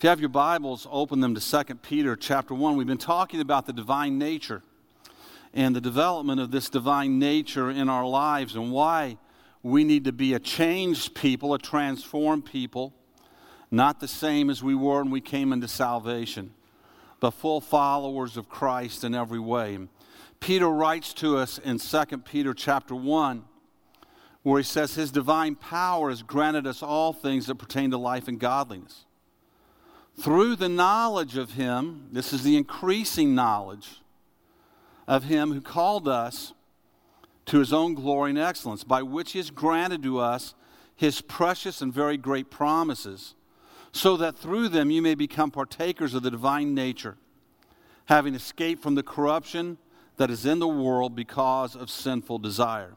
If you have your Bibles, open them to 2 Peter chapter 1. We've been talking about the divine nature and the development of this divine nature in our lives and why we need to be a changed people, a transformed people, not the same as we were when we came into salvation, but full followers of Christ in every way. Peter writes to us in 2 Peter chapter 1 where he says his divine power has granted us all things that pertain to life and godliness through the knowledge of Him, this is the increasing knowledge of Him who called us to His own glory and excellence, by which He has granted to us His precious and very great promises, so that through them you may become partakers of the divine nature, having escaped from the corruption that is in the world because of sinful desire.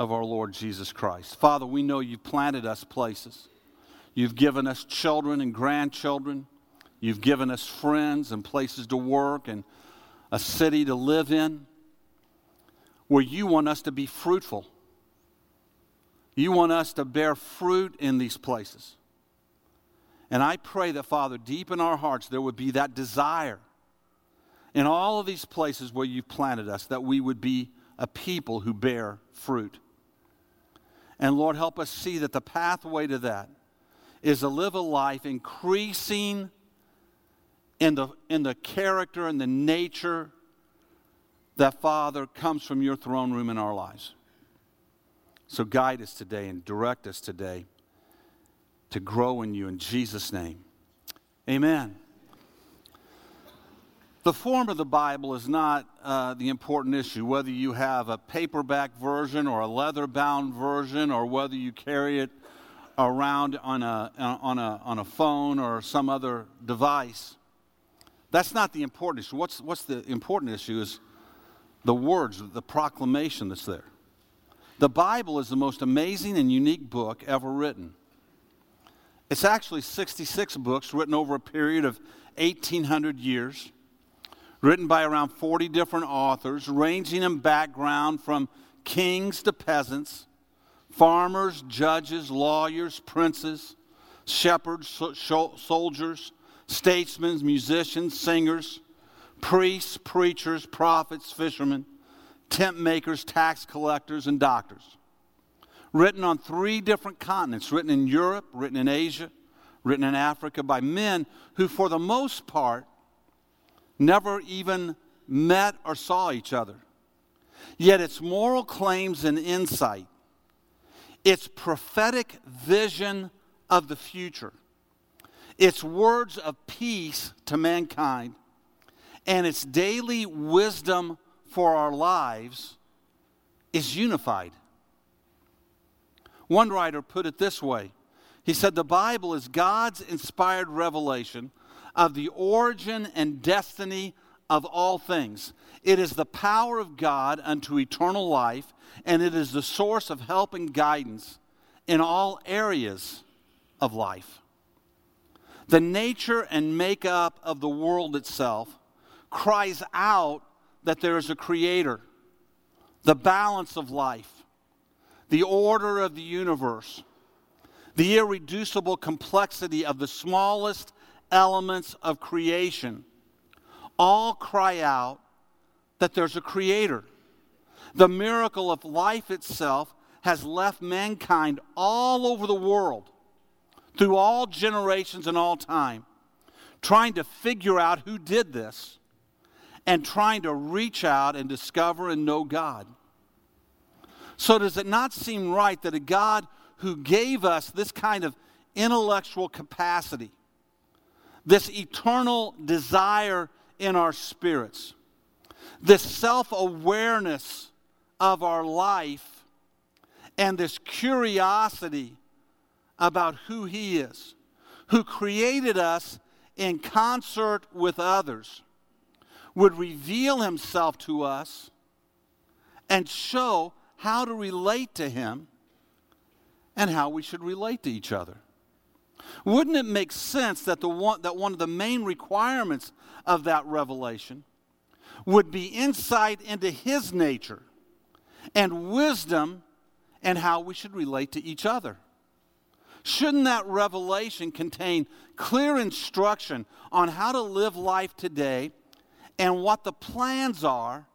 of our Lord Jesus Christ. Father, we know you've planted us places. You've given us children and grandchildren. You've given us friends and places to work and a city to live in where you want us to be fruitful. You want us to bear fruit in these places. And I pray that, Father, deep in our hearts, there would be that desire in all of these places where you've planted us that we would be a people who bear fruit. And Lord, help us see that the pathway to that is to live a life increasing in the, in the character and the nature that, Father, comes from your throne room in our lives. So guide us today and direct us today to grow in you in Jesus' name. Amen. The form of the Bible is not uh, the important issue, whether you have a paperback version or a leather bound version, or whether you carry it around on a, on, a, on a phone or some other device. That's not the important issue. What's, what's the important issue is the words, the proclamation that's there. The Bible is the most amazing and unique book ever written. It's actually 66 books written over a period of 1,800 years written by around 40 different authors, ranging in background from kings to peasants, farmers, judges, lawyers, princes, shepherds, soldiers, statesmen, musicians, singers, priests, preachers, prophets, fishermen, tent makers, tax collectors, and doctors. Written on three different continents, written in Europe, written in Asia, written in Africa by men who, for the most part, never even met or saw each other. Yet its moral claims and insight, its prophetic vision of the future, its words of peace to mankind, and its daily wisdom for our lives is unified. One writer put it this way He said, The Bible is God's inspired revelation of the origin and destiny of all things. It is the power of God unto eternal life, and it is the source of help and guidance in all areas of life. The nature and makeup of the world itself cries out that there is a creator, the balance of life, the order of the universe, the irreducible complexity of the smallest elements of creation all cry out that there's a creator. The miracle of life itself has left mankind all over the world, through all generations and all time, trying to figure out who did this and trying to reach out and discover and know God. So, does it not seem right that a God who gave us this kind of intellectual capacity, this eternal desire in our spirits, this self awareness of our life, and this curiosity about who He is, who created us in concert with others, would reveal himself to us and show how to relate to him and how we should relate to each other. Wouldn't it make sense that, the one, that one of the main requirements of that revelation would be insight into his nature and wisdom and how we should relate to each other? Shouldn't that revelation contain clear instruction on how to live life today and what the plans are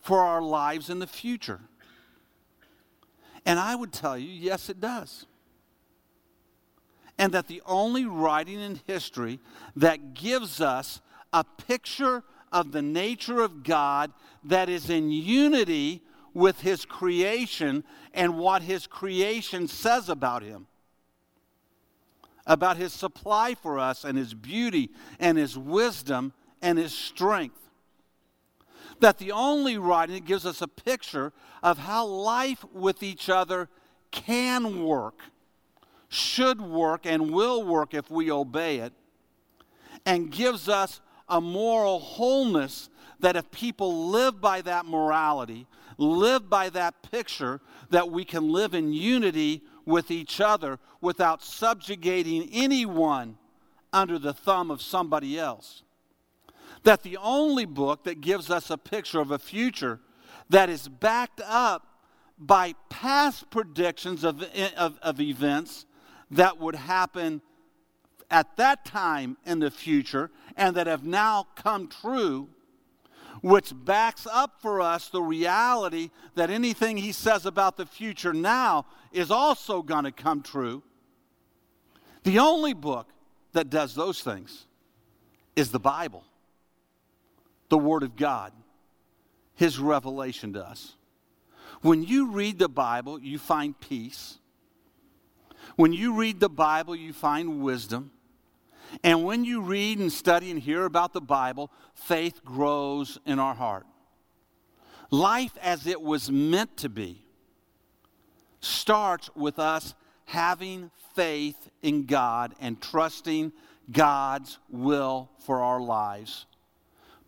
for our lives in the future? And I would tell you, yes, it does. And that the only writing in history that gives us a picture of the nature of God that is in unity with His creation and what His creation says about Him about his supply for us and his beauty and his wisdom and his strength. That the only writing that gives us a picture of how life with each other can work, should work, and will work if we obey it, and gives us a moral wholeness that if people live by that morality, live by that picture, that we can live in unity with each other without subjugating anyone under the thumb of somebody else. That the only book that gives us a picture of a future that is backed up by past predictions of, of, of events that would happen at that time in the future and that have now come true which backs up for us the reality that anything he says about the future now is also going to come true. The only book that does those things is the Bible, the Word of God, His revelation to us. When you read the Bible, you find peace. When you read the Bible, you find wisdom. And when you read and study and hear about the Bible, faith grows in our heart. Life as it was meant to be starts with us having faith in God and trusting God's will for our lives,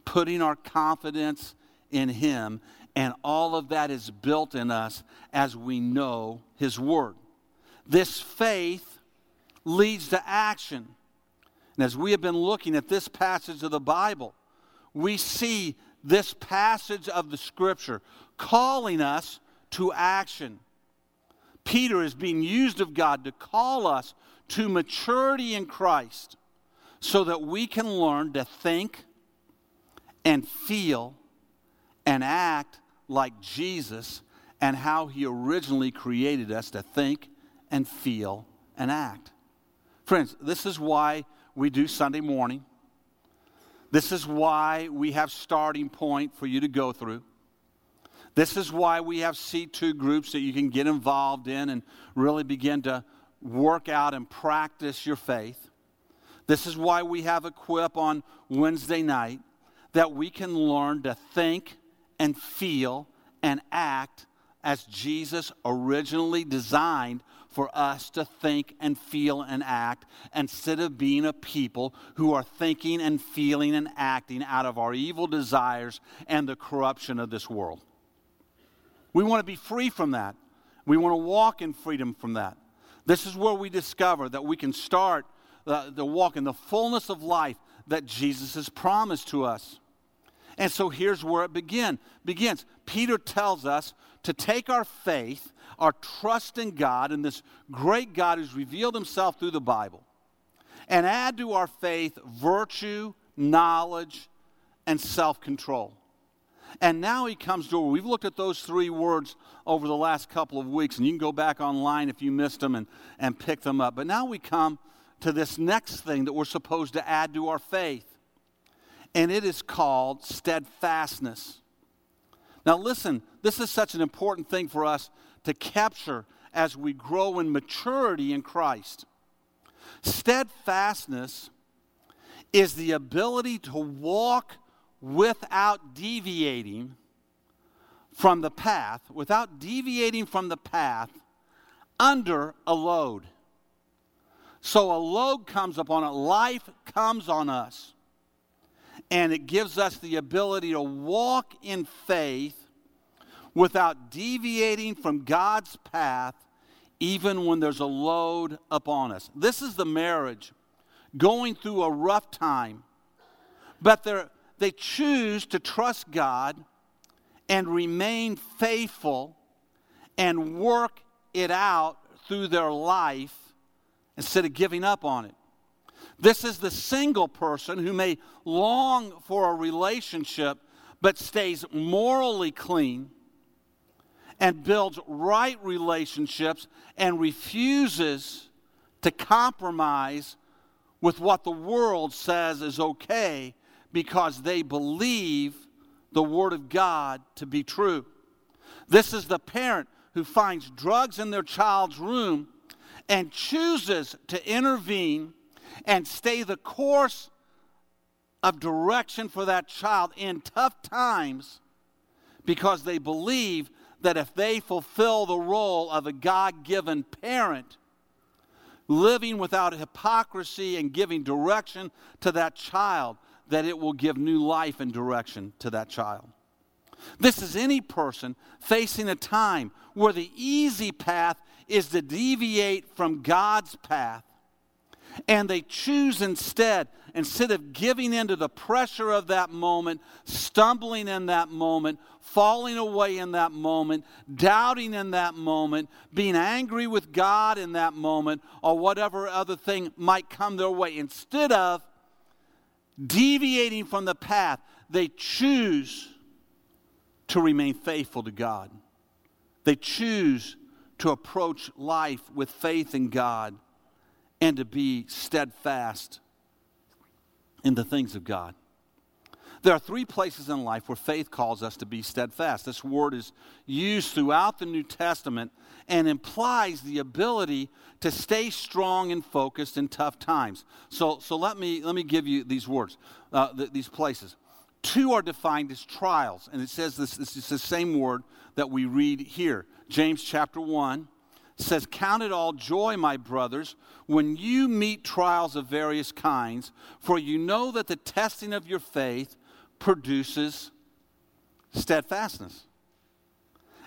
putting our confidence in Him, and all of that is built in us as we know His Word. This faith leads to action. And as we have been looking at this passage of the Bible, we see this passage of the Scripture calling us to action. Peter is being used of God to call us to maturity in Christ so that we can learn to think and feel and act like Jesus and how he originally created us to think and feel and act. Friends, this is why we do Sunday morning. This is why we have starting point for you to go through. This is why we have C2 groups that you can get involved in and really begin to work out and practice your faith. This is why we have Equip on Wednesday night, that we can learn to think and feel and act as Jesus originally designed for us to think and feel and act instead of being a people who are thinking and feeling and acting out of our evil desires and the corruption of this world. We want to be free from that. We want to walk in freedom from that. This is where we discover that we can start uh, the walk in the fullness of life that Jesus has promised to us. And so here's where it begin, begins. Peter tells us to take our faith, our trust in God, and this great God who's revealed himself through the Bible, and add to our faith virtue, knowledge, and self control. And now he comes to, we've looked at those three words over the last couple of weeks, and you can go back online if you missed them and, and pick them up. But now we come to this next thing that we're supposed to add to our faith, and it is called steadfastness. Now, listen, this is such an important thing for us to capture as we grow in maturity in Christ. Steadfastness is the ability to walk without deviating from the path, without deviating from the path under a load. So a load comes upon it, life comes on us. And it gives us the ability to walk in faith without deviating from God's path, even when there's a load upon us. This is the marriage going through a rough time, but they choose to trust God and remain faithful and work it out through their life instead of giving up on it. This is the single person who may long for a relationship but stays morally clean and builds right relationships and refuses to compromise with what the world says is okay because they believe the Word of God to be true. This is the parent who finds drugs in their child's room and chooses to intervene and stay the course of direction for that child in tough times because they believe that if they fulfill the role of a God given parent, living without hypocrisy and giving direction to that child, that it will give new life and direction to that child. This is any person facing a time where the easy path is to deviate from God's path. And they choose instead, instead of giving into the pressure of that moment, stumbling in that moment, falling away in that moment, doubting in that moment, being angry with God in that moment, or whatever other thing might come their way, instead of deviating from the path, they choose to remain faithful to God. They choose to approach life with faith in God and to be steadfast in the things of God. There are three places in life where faith calls us to be steadfast. This word is used throughout the New Testament and implies the ability to stay strong and focused in tough times. So, so let, me, let me give you these words, uh, th- these places. Two are defined as trials, and it says this, this is the same word that we read here. James chapter 1 says, Count it all joy, my brothers, when you meet trials of various kinds, for you know that the testing of your faith produces steadfastness.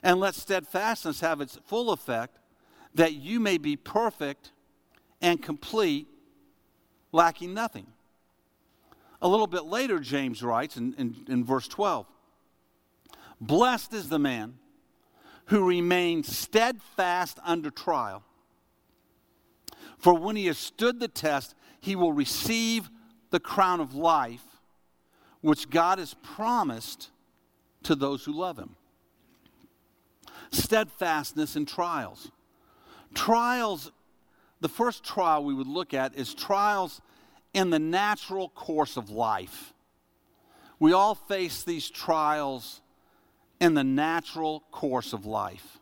And let steadfastness have its full effect, that you may be perfect and complete, lacking nothing. A little bit later, James writes in, in, in verse 12 Blessed is the man who remains steadfast under trial. For when he has stood the test, he will receive the crown of life which God has promised to those who love him. Steadfastness in trials. Trials, the first trial we would look at is trials in the natural course of life. We all face these trials in the natural course of life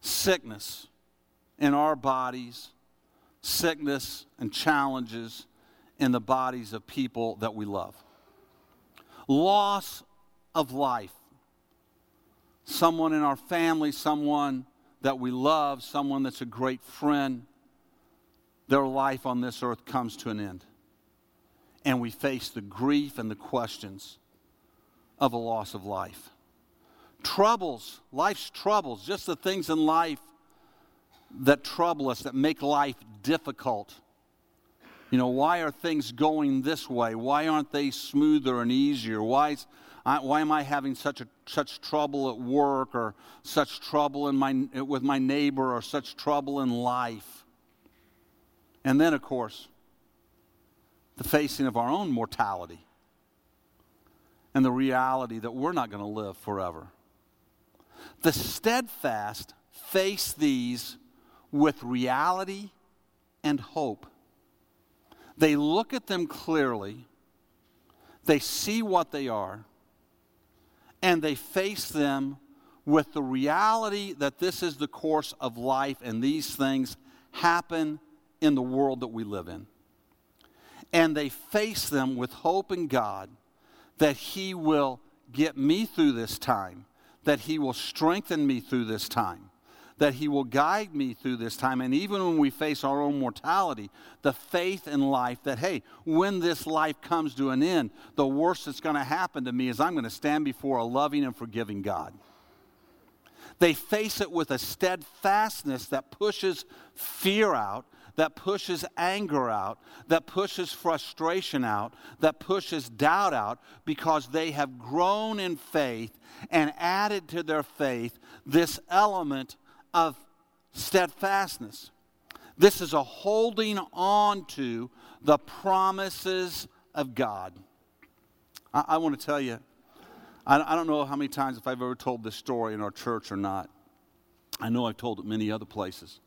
sickness in our bodies, sickness and challenges in the bodies of people that we love, loss of life. Someone in our family, someone that we love, someone that's a great friend, their life on this earth comes to an end and we face the grief and the questions of a loss of life. Troubles, life's troubles, just the things in life that trouble us, that make life difficult. You know, why are things going this way? Why aren't they smoother and easier? Why, is, why am I having such, a, such trouble at work or such trouble in my, with my neighbor or such trouble in life? And then, of course, the facing of our own mortality and the reality that we're not going to live forever. The steadfast face these with reality and hope. They look at them clearly, they see what they are, and they face them with the reality that this is the course of life and these things happen in the world that we live in. And they face them with hope in God that He will get me through this time, that He will strengthen me through this time, that He will guide me through this time. And even when we face our own mortality, the faith in life that, hey, when this life comes to an end, the worst that's going to happen to me is I'm going to stand before a loving and forgiving God. They face it with a steadfastness that pushes fear out, that pushes anger out, that pushes frustration out, that pushes doubt out, because they have grown in faith and added to their faith this element of steadfastness. This is a holding on to the promises of God. I, I want to tell you, I, I don't know how many times if I've ever told this story in our church or not. I know I've told it many other places.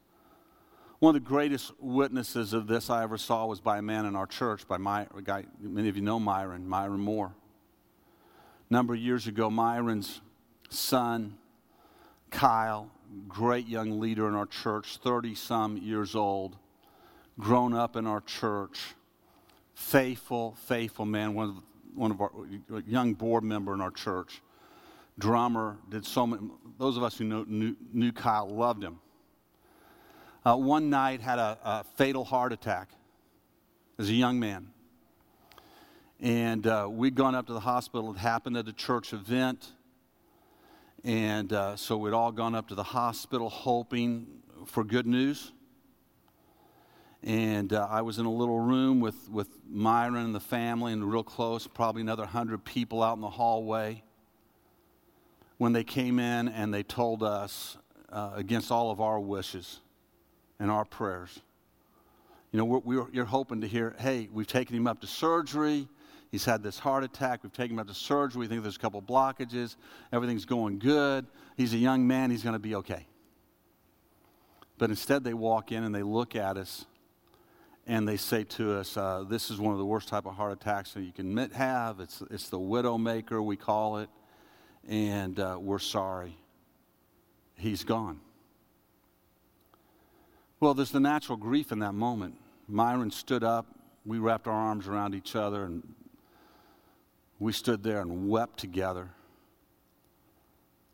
One of the greatest witnesses of this I ever saw was by a man in our church, by my, guy, many of you know Myron, Myron Moore. A number of years ago, Myron's son, Kyle, great young leader in our church, 30 some years old, grown up in our church, faithful, faithful man, one of, one of our young board member in our church, drummer, did so many, those of us who know, knew, knew Kyle loved him uh, one night had a, a, fatal heart attack as a young man. And uh, we'd gone up to the hospital. It happened at a church event. And uh, so we'd all gone up to the hospital hoping for good news. And uh, I was in a little room with, with Myron and the family, and real close, probably another 100 people out in the hallway. When they came in and they told us, uh, against all of our wishes, and our prayers. You know, we're, we're, you're hoping to hear, hey, we've taken him up to surgery. He's had this heart attack. We've taken him up to surgery. We think there's a couple blockages. Everything's going good. He's a young man. He's going to be okay. But instead, they walk in and they look at us and they say to us, uh, This is one of the worst type of heart attacks that you can have. It's, it's the widow maker, we call it. And uh, we're sorry. He's gone. Well, there's the natural grief in that moment. Myron stood up. We wrapped our arms around each other and we stood there and wept together.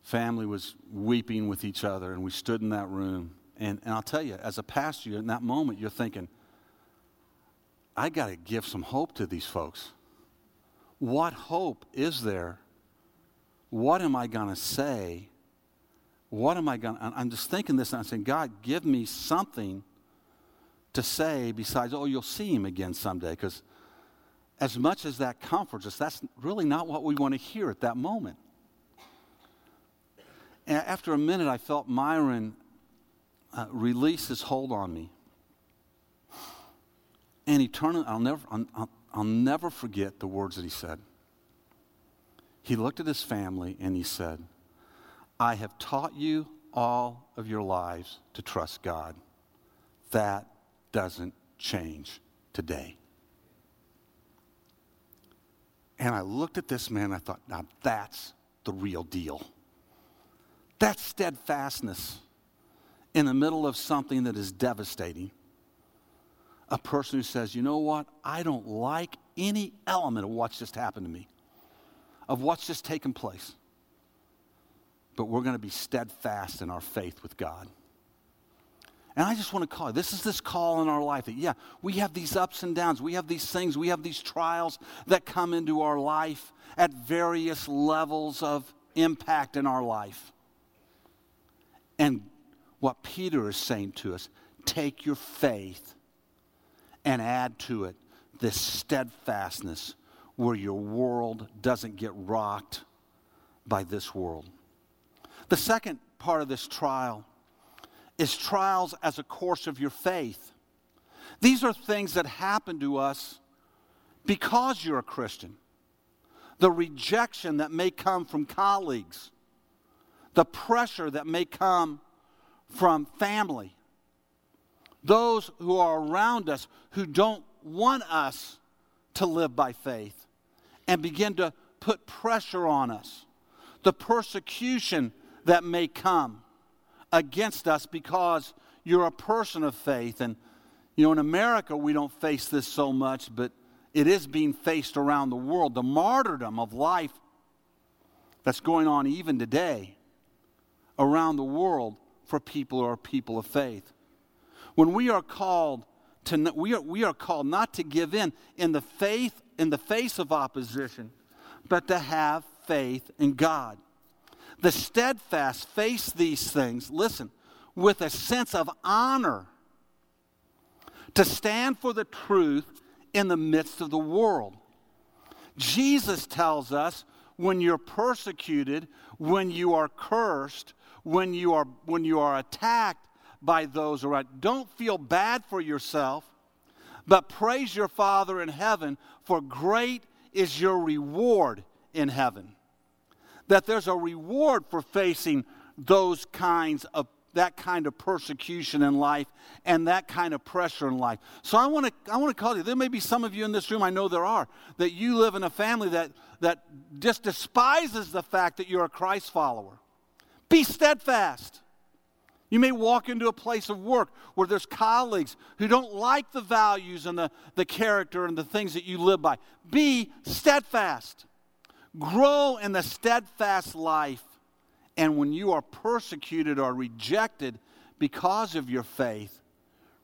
Family was weeping with each other, and we stood in that room. And, and I'll tell you, as a pastor, in that moment, you're thinking, I got to give some hope to these folks. What hope is there? What am I going to say what am I going to, I'm just thinking this and I'm saying, God, give me something to say besides, oh, you'll see him again someday. Because as much as that comforts us, that's really not what we want to hear at that moment. And after a minute, I felt Myron uh, release his hold on me. And he turned, I'll never, I'll, I'll never forget the words that he said. He looked at his family and he said, I have taught you all of your lives to trust God. That doesn't change today. And I looked at this man, I thought, now that's the real deal. That's steadfastness in the middle of something that is devastating. A person who says, you know what, I don't like any element of what's just happened to me, of what's just taken place but we're going to be steadfast in our faith with God. And I just want to call this is this call in our life that, yeah, we have these ups and downs. We have these things, we have these trials that come into our life at various levels of impact in our life. And what Peter is saying to us take your faith and add to it this steadfastness where your world doesn't get rocked by this world. The second part of this trial is trials as a course of your faith. These are things that happen to us because you're a Christian. The rejection that may come from colleagues, the pressure that may come from family, those who are around us who don't want us to live by faith and begin to put pressure on us, the persecution that may come against us because you're a person of faith. And, you know, in America, we don't face this so much, but it is being faced around the world. The martyrdom of life that's going on even today around the world for people who are people of faith. When we are called to, we are, we are called not to give in in the faith, in the face of opposition, but to have faith in God. The steadfast face these things, listen, with a sense of honor, to stand for the truth in the midst of the world. Jesus tells us when you're persecuted, when you are cursed, when you are, when you are attacked by those around, don't feel bad for yourself, but praise your Father in heaven, for great is your reward in heaven. That there's a reward for facing those kinds of that kind of persecution in life and that kind of pressure in life. So I want to I want to call you. There may be some of you in this room, I know there are, that you live in a family that that just despises the fact that you're a Christ follower. Be steadfast. You may walk into a place of work where there's colleagues who don't like the values and the, the character and the things that you live by. Be steadfast. Grow in the steadfast life and when you are persecuted or rejected because of your faith,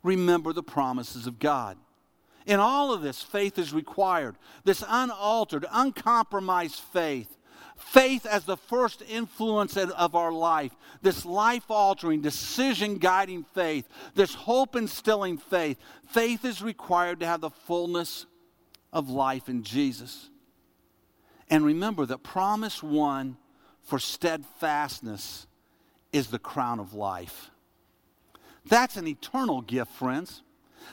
remember the promises of God. In all of this, faith is required. This unaltered, uncompromised faith. Faith as the first influence of our life. This life altering, decision guiding faith. This hope instilling faith. Faith is required to have the fullness of life in Jesus. And remember that promise one for steadfastness is the crown of life. That's an eternal gift, friends.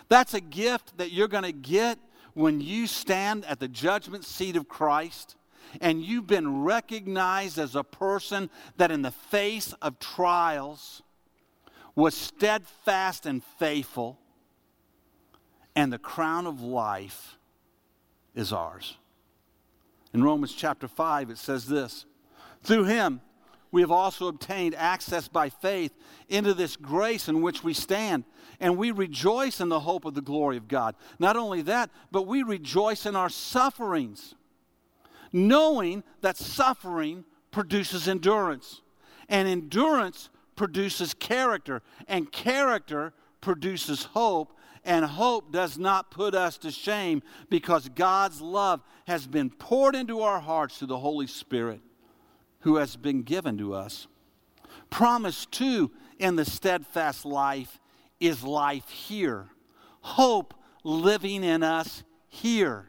That's a gift that you're going to get when you stand at the judgment seat of Christ and you've been recognized as a person that, in the face of trials, was steadfast and faithful, and the crown of life is ours. In Romans chapter 5, it says this through him, we have also obtained access by faith into this grace in which we stand, and we rejoice in the hope of the glory of God. Not only that, but we rejoice in our sufferings, knowing that suffering produces endurance, and endurance produces character, and character produces hope, and hope does not put us to shame because God's love has been poured into our hearts through the Holy Spirit who has been given to us. Promise, two, in the steadfast life is life here. Hope living in us here.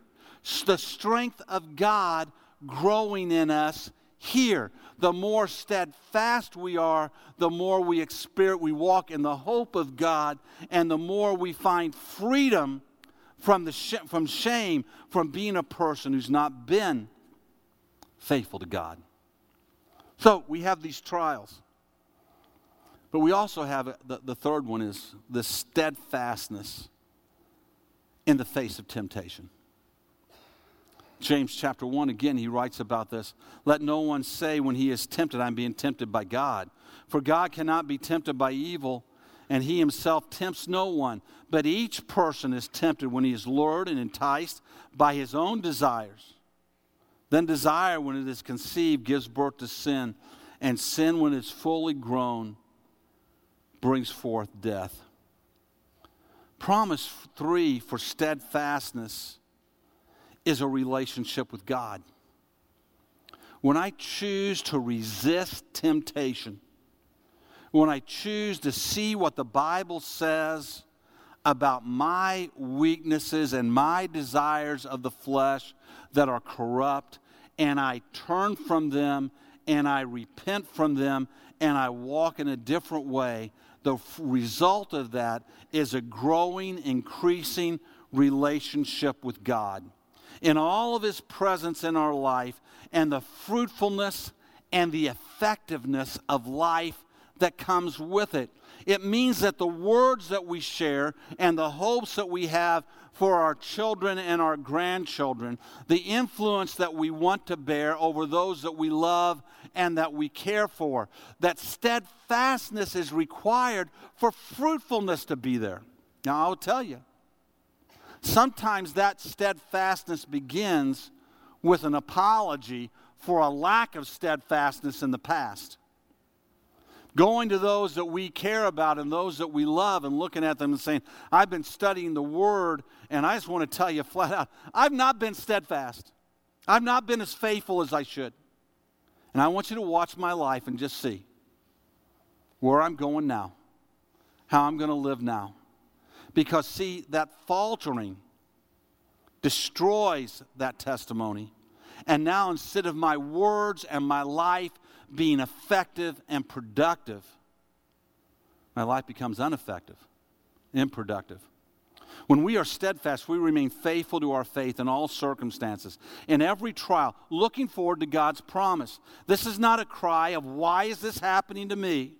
The strength of God growing in us here. The more steadfast we are, the more we experience, we walk in the hope of God, and the more we find freedom from, the sh- from shame from being a person who's not been faithful to God. So we have these trials. But we also have the, the third one is the steadfastness in the face of temptation. James chapter 1, again, he writes about this. Let no one say when he is tempted, I'm being tempted by God. For God cannot be tempted by evil, and he himself tempts no one. But each person is tempted when he is lured and enticed by his own desires. Then desire, when it is conceived, gives birth to sin, and sin, when it's fully grown, brings forth death. Promise three for steadfastness is a relationship with God. When I choose to resist temptation, when I choose to see what the Bible says about my weaknesses and my desires of the flesh that are corrupt, and I turn from them and I repent from them and I walk in a different way, the result of that is a growing, increasing relationship with God. In all of His presence in our life and the fruitfulness and the effectiveness of life that comes with it. It means that the words that we share and the hopes that we have for our children and our grandchildren, the influence that we want to bear over those that we love and that we care for, that steadfastness is required for fruitfulness to be there. Now, I'll tell you, sometimes that steadfastness begins with an apology for a lack of steadfastness in the past. Going to those that we care about and those that we love and looking at them and saying, I've been studying the Word, and I just want to tell you flat out, I've not been steadfast. I've not been as faithful as I should. And I want you to watch my life and just see where I'm going now, how I'm going to live now. Because, see, that faltering destroys that testimony. And now, instead of my words and my life being effective and productive, my life becomes ineffective, unproductive. When we are steadfast, we remain faithful to our faith in all circumstances, in every trial, looking forward to God's promise. This is not a cry of, why is this happening to me?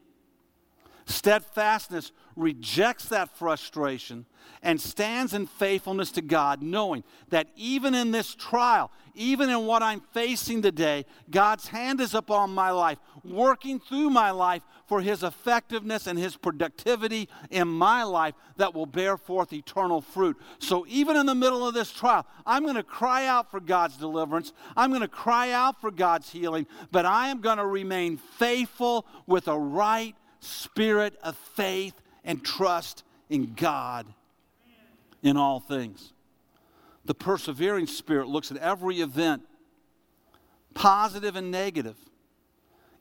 Steadfastness rejects that frustration and stands in faithfulness to God, knowing that even in this trial, even in what I'm facing today, God's hand is upon my life, working through my life for His effectiveness and His productivity in my life that will bear forth eternal fruit. So even in the middle of this trial, I'm going to cry out for God's deliverance, I'm going to cry out for God's healing, but I am going to remain faithful with a right spirit of faith and trust in God in all things. The persevering spirit looks at every event, positive and negative,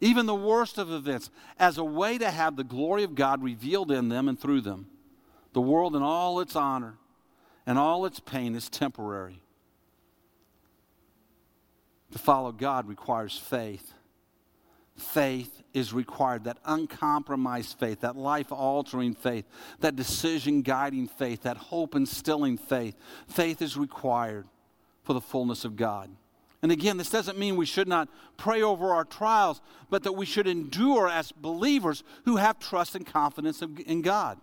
even the worst of events, as a way to have the glory of God revealed in them and through them. The world in all its honor and all its pain is temporary. To follow God requires faith faith is required that uncompromised faith, that life altering faith, that decision guiding faith, that hope instilling faith. Faith is required for the fullness of God. And again, this doesn't mean we should not pray over our trials, but that we should endure as believers who have trust and confidence in God.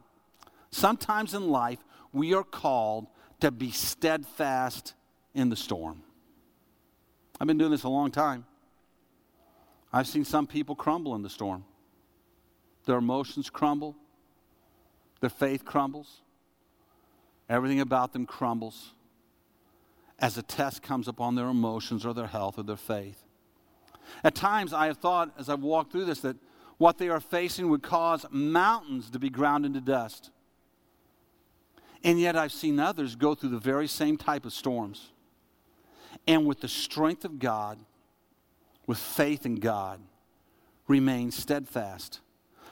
Sometimes in life, we are called to be steadfast in the storm. I've been doing this a long time. I've seen some people crumble in the storm. Their emotions crumble, their faith crumbles, everything about them crumbles as a test comes upon their emotions or their health or their faith. At times, I have thought as I've walked through this that what they are facing would cause mountains to be ground into dust. And yet, I've seen others go through the very same type of storms. And with the strength of God, with faith in God, remain steadfast.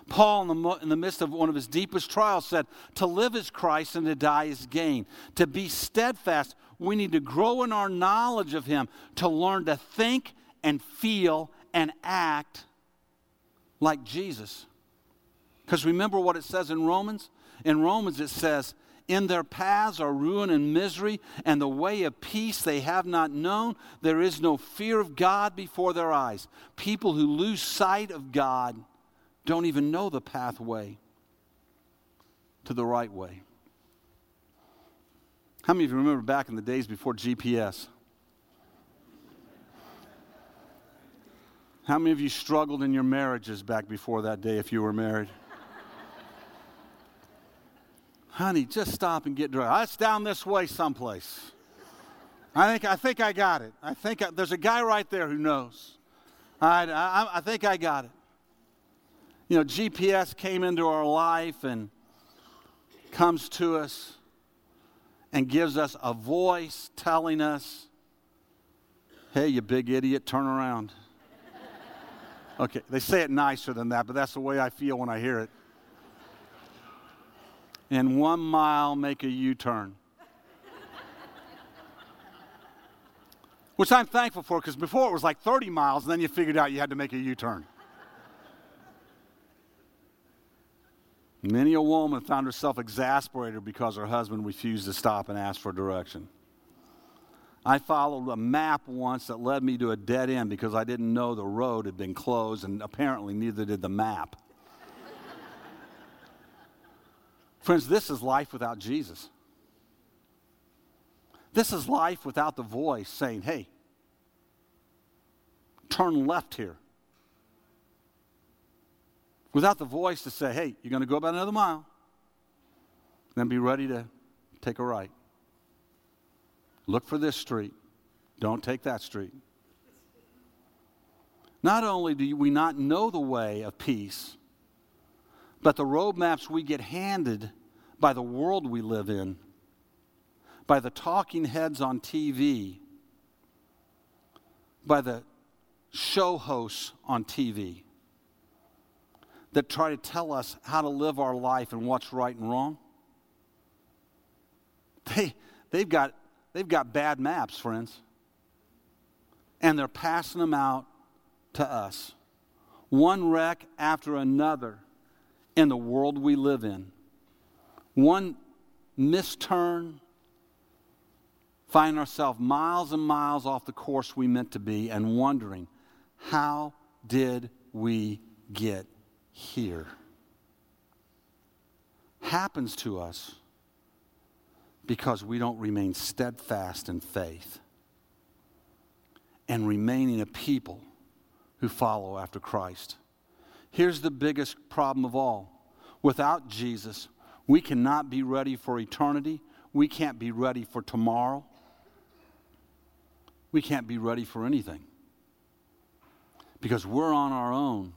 Paul, in the, in the midst of one of his deepest trials, said, To live is Christ and to die is gain. To be steadfast, we need to grow in our knowledge of Him, to learn to think and feel and act like Jesus. Because remember what it says in Romans? In Romans, it says, in their paths are ruin and misery, and the way of peace they have not known. There is no fear of God before their eyes. People who lose sight of God don't even know the pathway to the right way. How many of you remember back in the days before GPS? How many of you struggled in your marriages back before that day if you were married? Honey, just stop and get dressed. It's down this way someplace. I think, I think I got it. I think I, there's a guy right there who knows. I, I, I think I got it. You know, GPS came into our life and comes to us and gives us a voice telling us, hey, you big idiot, turn around. Okay, they say it nicer than that, but that's the way I feel when I hear it in one mile make a U turn. Which I'm thankful for because before it was like 30 miles and then you figured out you had to make a U turn. Many a woman found herself exasperated because her husband refused to stop and ask for direction. I followed a map once that led me to a dead end because I didn't know the road had been closed, and apparently neither did the map. Friends, this is life without Jesus. This is life without the voice saying, hey, turn left here. Without the voice to say, hey, you're going to go about another mile. Then be ready to take a right. Look for this street. Don't take that street. Not only do we not know the way of peace, but the roadmaps we get handed by the world we live in, by the talking heads on TV, by the show hosts on TV that try to tell us how to live our life and what's right and wrong. They, they've, got, they've got bad maps, friends. And they're passing them out to us. One wreck after another in the world we live in. One misturn, find ourselves miles and miles off the course we meant to be and wondering, how did we get here? Happens to us because we don't remain steadfast in faith and remaining a people who follow after Christ. Here's the biggest problem of all without Jesus, we cannot be ready for eternity. We can't be ready for tomorrow. We can't be ready for anything because we're on our own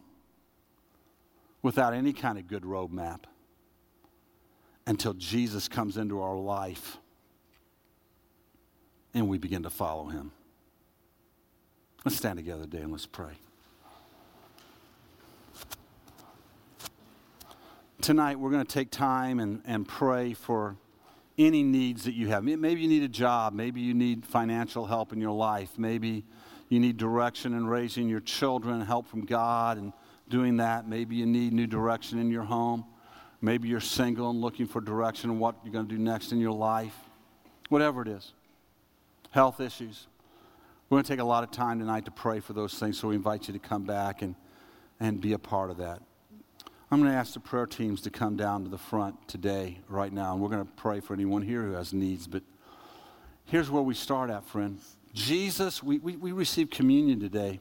without any kind of good roadmap until Jesus comes into our life and we begin to follow him. Let's stand together today and let's pray. Tonight, we're going to take time and, and pray for any needs that you have. Maybe you need a job. Maybe you need financial help in your life. Maybe you need direction in raising your children, help from God and doing that. Maybe you need new direction in your home. Maybe you're single and looking for direction on what you're going to do next in your life. Whatever it is. Health issues. We're going to take a lot of time tonight to pray for those things, so we invite you to come back and, and be a part of that. I'm going to ask the prayer teams to come down to the front today, right now, and we're going to pray for anyone here who has needs. But here's where we start at, friend. Jesus, we, we, we receive communion today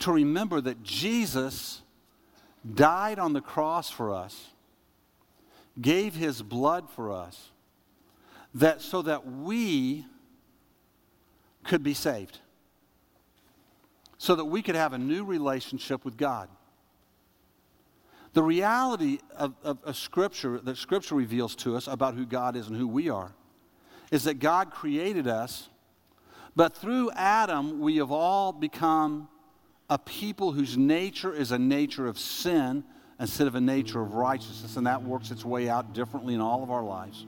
to remember that Jesus died on the cross for us, gave his blood for us, that so that we could be saved, so that we could have a new relationship with God. The reality of, of, of, Scripture, that Scripture reveals to us about who God is and who we are, is that God created us, but through Adam, we have all become a people whose nature is a nature of sin instead of a nature of righteousness, and that works its way out differently in all of our lives.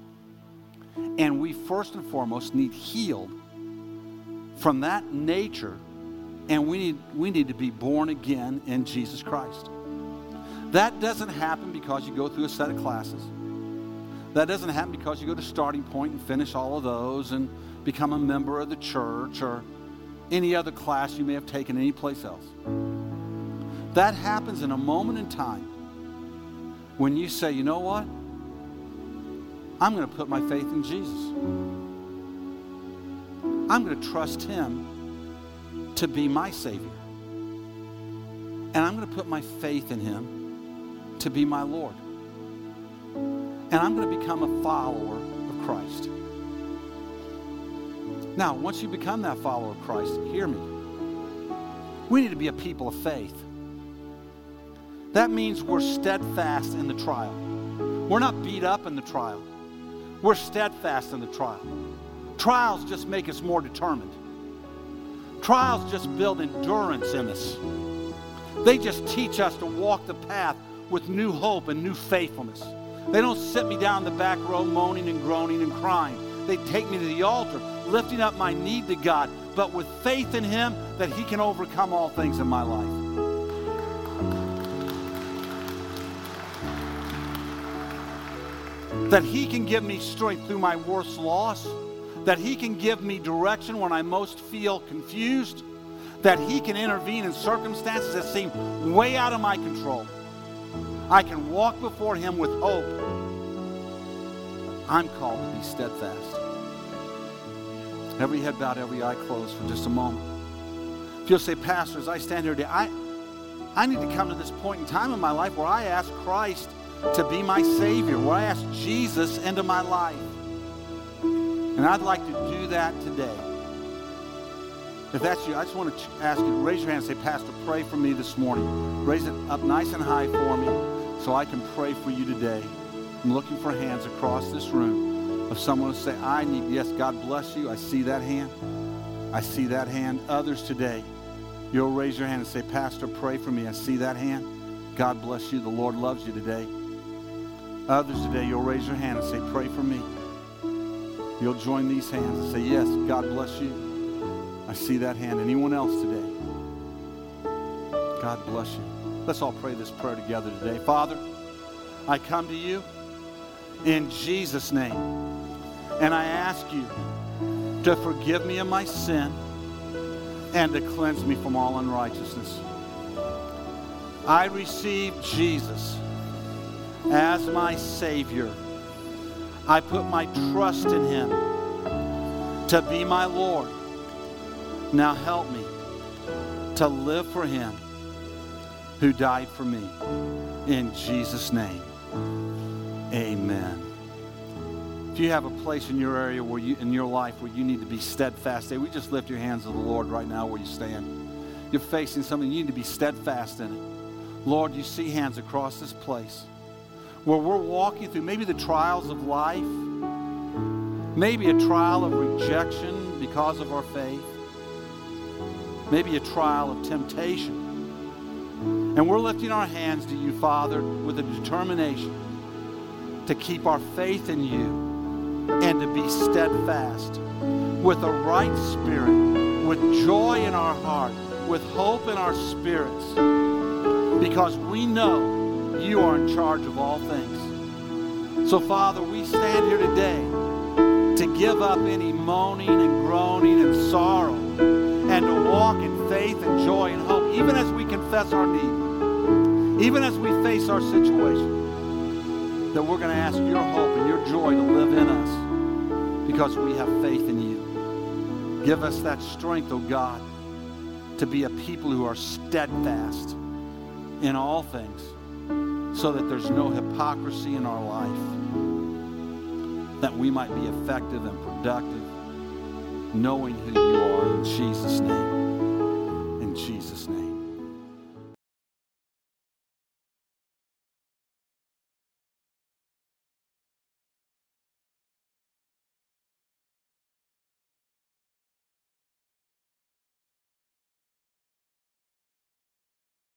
And we first and foremost need healed from that nature, and we need, we need to be born again in Jesus Christ. That doesn't happen because you go through a set of classes. That doesn't happen because you go to starting point and finish all of those and become a member of the church or any other class you may have taken anyplace else. That happens in a moment in time when you say, you know what? I'm going to put my faith in Jesus. I'm going to trust Him to be my Savior. And I'm going to put my faith in Him to be my Lord. And I'm going to become a follower of Christ. Now, once you become that follower of Christ, hear me. We need to be a people of faith. That means we're steadfast in the trial. We're not beat up in the trial. We're steadfast in the trial. Trials just make us more determined. Trials just build endurance in us. They just teach us to walk the path with new hope and new faithfulness. They don't sit me down in the back row moaning and groaning and crying. They take me to the altar, lifting up my need to God, but with faith in Him that He can overcome all things in my life. That He can give me strength through my worst loss. That He can give me direction when I most feel confused. That He can intervene in circumstances that seem way out of my control. I can walk before Him with hope. I'm called to be steadfast. Every head bowed, every eye closed for just a moment. If you'll say, Pastor, as I stand here today, I, I need to come to this point in time in my life where I ask Christ to be my Savior, where I ask Jesus into my life. And I'd like to do that today. If that's you, I just want to ask you, raise your hand and say, Pastor, pray for me this morning. Raise it up nice and high for me so I can pray for you today. I'm looking for hands across this room of someone to say, I need, yes, God bless you. I see that hand. I see that hand. Others today, you'll raise your hand and say, Pastor, pray for me. I see that hand. God bless you. The Lord loves you today. Others today, you'll raise your hand and say, Pray for me. You'll join these hands and say, Yes, God bless you. I see that hand. Anyone else today? God bless you. Let's all pray this prayer together today. Father, I come to you in Jesus' name, and I ask you to forgive me of my sin and to cleanse me from all unrighteousness. I receive Jesus as my Savior. I put my trust in Him to be my Lord. Now help me to live for Him who died for me. In Jesus' name, amen. If you have a place in your area where you, in your life where you need to be steadfast, we just lift your hands to the Lord right now where you stand. You're facing something, you need to be steadfast in it. Lord, you see hands across this place where we're walking through maybe the trials of life, maybe a trial of rejection because of our faith, maybe a trial of temptation. And we're lifting our hands to you, Father, with a determination to keep our faith in you and to be steadfast with a right spirit, with joy in our heart, with hope in our spirits, because we know you are in charge of all things. So, Father, we stand here today to give up any moaning and groaning and sorrow and to walk in faith and joy and hope, even as we confess our need, even as we face our situation, that we're going to ask your hope and your joy to live in us because we have faith in you. Give us that strength, O oh God, to be a people who are steadfast in all things so that there's no hypocrisy in our life, that we might be effective and productive, knowing who you are in Jesus' name. in Jesus'.